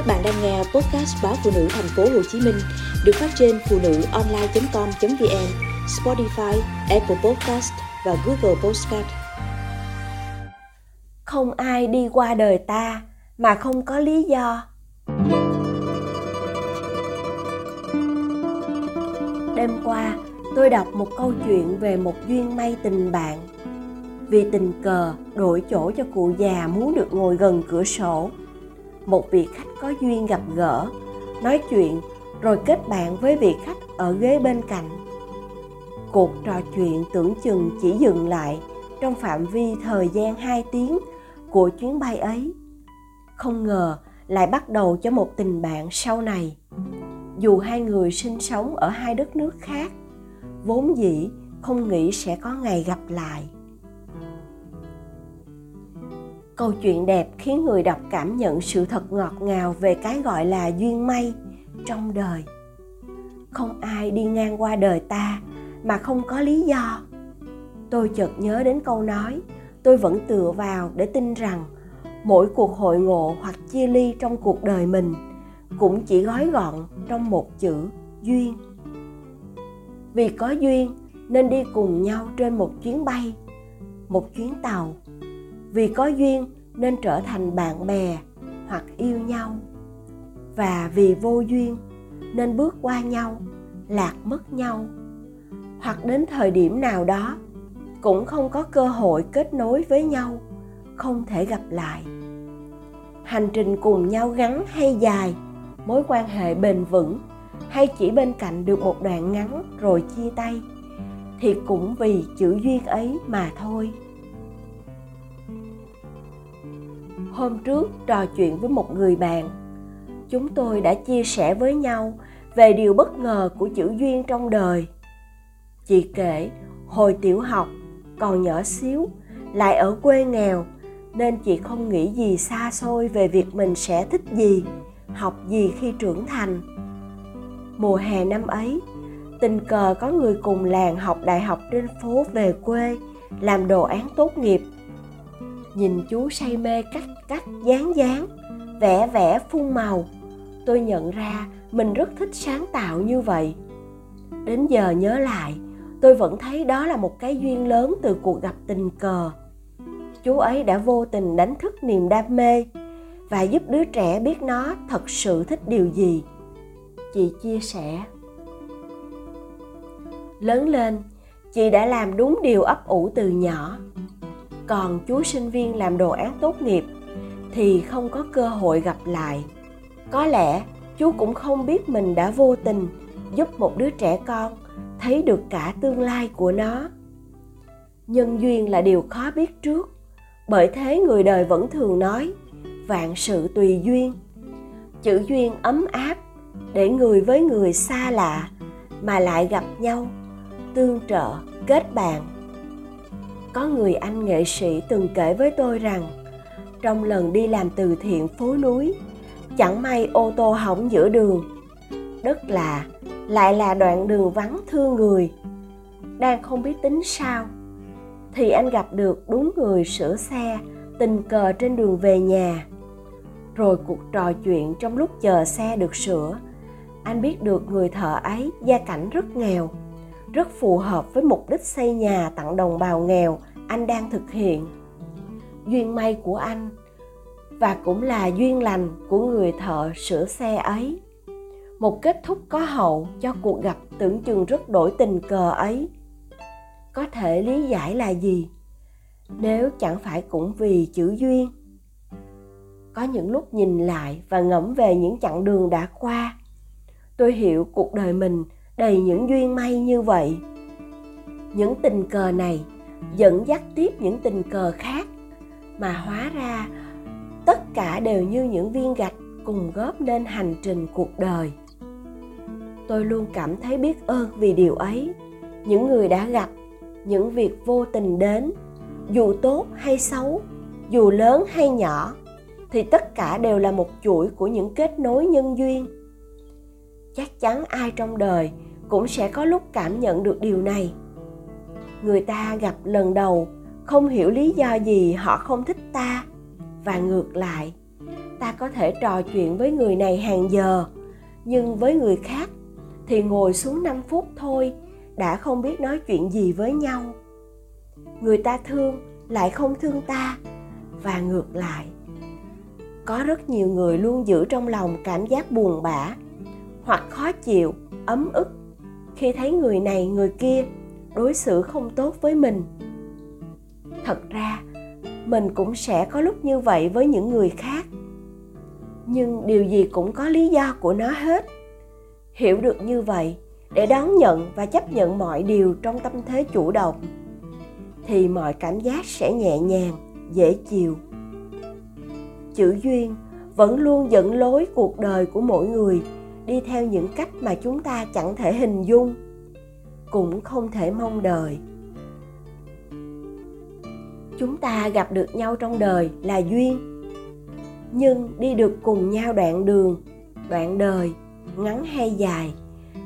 Các bạn đang nghe podcast báo phụ nữ thành phố Hồ Chí Minh được phát trên phụ nữ online.com.vn, Spotify, Apple Podcast và Google Podcast. Không ai đi qua đời ta mà không có lý do. Đêm qua, tôi đọc một câu chuyện về một duyên may tình bạn. Vì tình cờ đổi chỗ cho cụ già muốn được ngồi gần cửa sổ một vị khách có duyên gặp gỡ, nói chuyện rồi kết bạn với vị khách ở ghế bên cạnh. Cuộc trò chuyện tưởng chừng chỉ dừng lại trong phạm vi thời gian 2 tiếng của chuyến bay ấy. Không ngờ lại bắt đầu cho một tình bạn sau này. Dù hai người sinh sống ở hai đất nước khác, vốn dĩ không nghĩ sẽ có ngày gặp lại câu chuyện đẹp khiến người đọc cảm nhận sự thật ngọt ngào về cái gọi là duyên may trong đời. Không ai đi ngang qua đời ta mà không có lý do. Tôi chợt nhớ đến câu nói, tôi vẫn tựa vào để tin rằng mỗi cuộc hội ngộ hoặc chia ly trong cuộc đời mình cũng chỉ gói gọn trong một chữ, duyên. Vì có duyên nên đi cùng nhau trên một chuyến bay, một chuyến tàu vì có duyên nên trở thành bạn bè hoặc yêu nhau. Và vì vô duyên nên bước qua nhau, lạc mất nhau. Hoặc đến thời điểm nào đó, cũng không có cơ hội kết nối với nhau, không thể gặp lại. Hành trình cùng nhau ngắn hay dài, mối quan hệ bền vững hay chỉ bên cạnh được một đoạn ngắn rồi chia tay thì cũng vì chữ duyên ấy mà thôi. Hôm trước trò chuyện với một người bạn. Chúng tôi đã chia sẻ với nhau về điều bất ngờ của chữ duyên trong đời. Chị kể, hồi tiểu học, còn nhỏ xíu, lại ở quê nghèo, nên chị không nghĩ gì xa xôi về việc mình sẽ thích gì, học gì khi trưởng thành. Mùa hè năm ấy, tình cờ có người cùng làng học đại học trên phố về quê, làm đồ án tốt nghiệp nhìn chú say mê cắt cắt dán dán vẽ vẽ phun màu. Tôi nhận ra mình rất thích sáng tạo như vậy. Đến giờ nhớ lại, tôi vẫn thấy đó là một cái duyên lớn từ cuộc gặp tình cờ. Chú ấy đã vô tình đánh thức niềm đam mê và giúp đứa trẻ biết nó thật sự thích điều gì. Chị chia sẻ. Lớn lên, chị đã làm đúng điều ấp ủ từ nhỏ còn chú sinh viên làm đồ án tốt nghiệp thì không có cơ hội gặp lại. Có lẽ chú cũng không biết mình đã vô tình giúp một đứa trẻ con thấy được cả tương lai của nó. Nhân duyên là điều khó biết trước, bởi thế người đời vẫn thường nói, vạn sự tùy duyên. Chữ duyên ấm áp để người với người xa lạ mà lại gặp nhau, tương trợ, kết bạn có người anh nghệ sĩ từng kể với tôi rằng, trong lần đi làm từ thiện phố núi, chẳng may ô tô hỏng giữa đường. Đất lạ, lại là đoạn đường vắng thương người. Đang không biết tính sao, thì anh gặp được đúng người sửa xe, tình cờ trên đường về nhà. Rồi cuộc trò chuyện trong lúc chờ xe được sửa, anh biết được người thợ ấy gia cảnh rất nghèo rất phù hợp với mục đích xây nhà tặng đồng bào nghèo anh đang thực hiện. Duyên may của anh và cũng là duyên lành của người thợ sửa xe ấy. Một kết thúc có hậu cho cuộc gặp tưởng chừng rất đổi tình cờ ấy. Có thể lý giải là gì? Nếu chẳng phải cũng vì chữ duyên. Có những lúc nhìn lại và ngẫm về những chặng đường đã qua. Tôi hiểu cuộc đời mình đầy những duyên may như vậy. Những tình cờ này dẫn dắt tiếp những tình cờ khác, mà hóa ra tất cả đều như những viên gạch cùng góp nên hành trình cuộc đời. Tôi luôn cảm thấy biết ơn vì điều ấy. Những người đã gặp, những việc vô tình đến, dù tốt hay xấu, dù lớn hay nhỏ, thì tất cả đều là một chuỗi của những kết nối nhân duyên. Chắc chắn ai trong đời cũng sẽ có lúc cảm nhận được điều này. Người ta gặp lần đầu, không hiểu lý do gì họ không thích ta. Và ngược lại, ta có thể trò chuyện với người này hàng giờ. Nhưng với người khác, thì ngồi xuống 5 phút thôi, đã không biết nói chuyện gì với nhau. Người ta thương, lại không thương ta. Và ngược lại, có rất nhiều người luôn giữ trong lòng cảm giác buồn bã, hoặc khó chịu, ấm ức khi thấy người này, người kia đối xử không tốt với mình. Thật ra, mình cũng sẽ có lúc như vậy với những người khác. Nhưng điều gì cũng có lý do của nó hết. Hiểu được như vậy, để đón nhận và chấp nhận mọi điều trong tâm thế chủ động, thì mọi cảm giác sẽ nhẹ nhàng, dễ chịu. Chữ duyên vẫn luôn dẫn lối cuộc đời của mỗi người đi theo những cách mà chúng ta chẳng thể hình dung, cũng không thể mong đợi. Chúng ta gặp được nhau trong đời là duyên, nhưng đi được cùng nhau đoạn đường, đoạn đời, ngắn hay dài,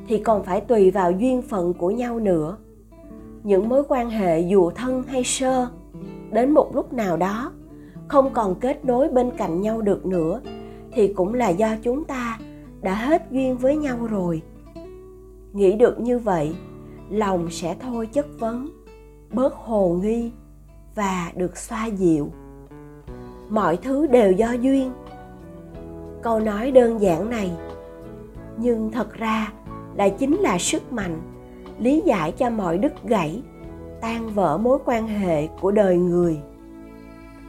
thì còn phải tùy vào duyên phận của nhau nữa. Những mối quan hệ dù thân hay sơ, đến một lúc nào đó, không còn kết nối bên cạnh nhau được nữa, thì cũng là do chúng ta đã hết duyên với nhau rồi. Nghĩ được như vậy, lòng sẽ thôi chất vấn, bớt hồ nghi và được xoa dịu. Mọi thứ đều do duyên. Câu nói đơn giản này, nhưng thật ra là chính là sức mạnh, lý giải cho mọi đứt gãy, tan vỡ mối quan hệ của đời người.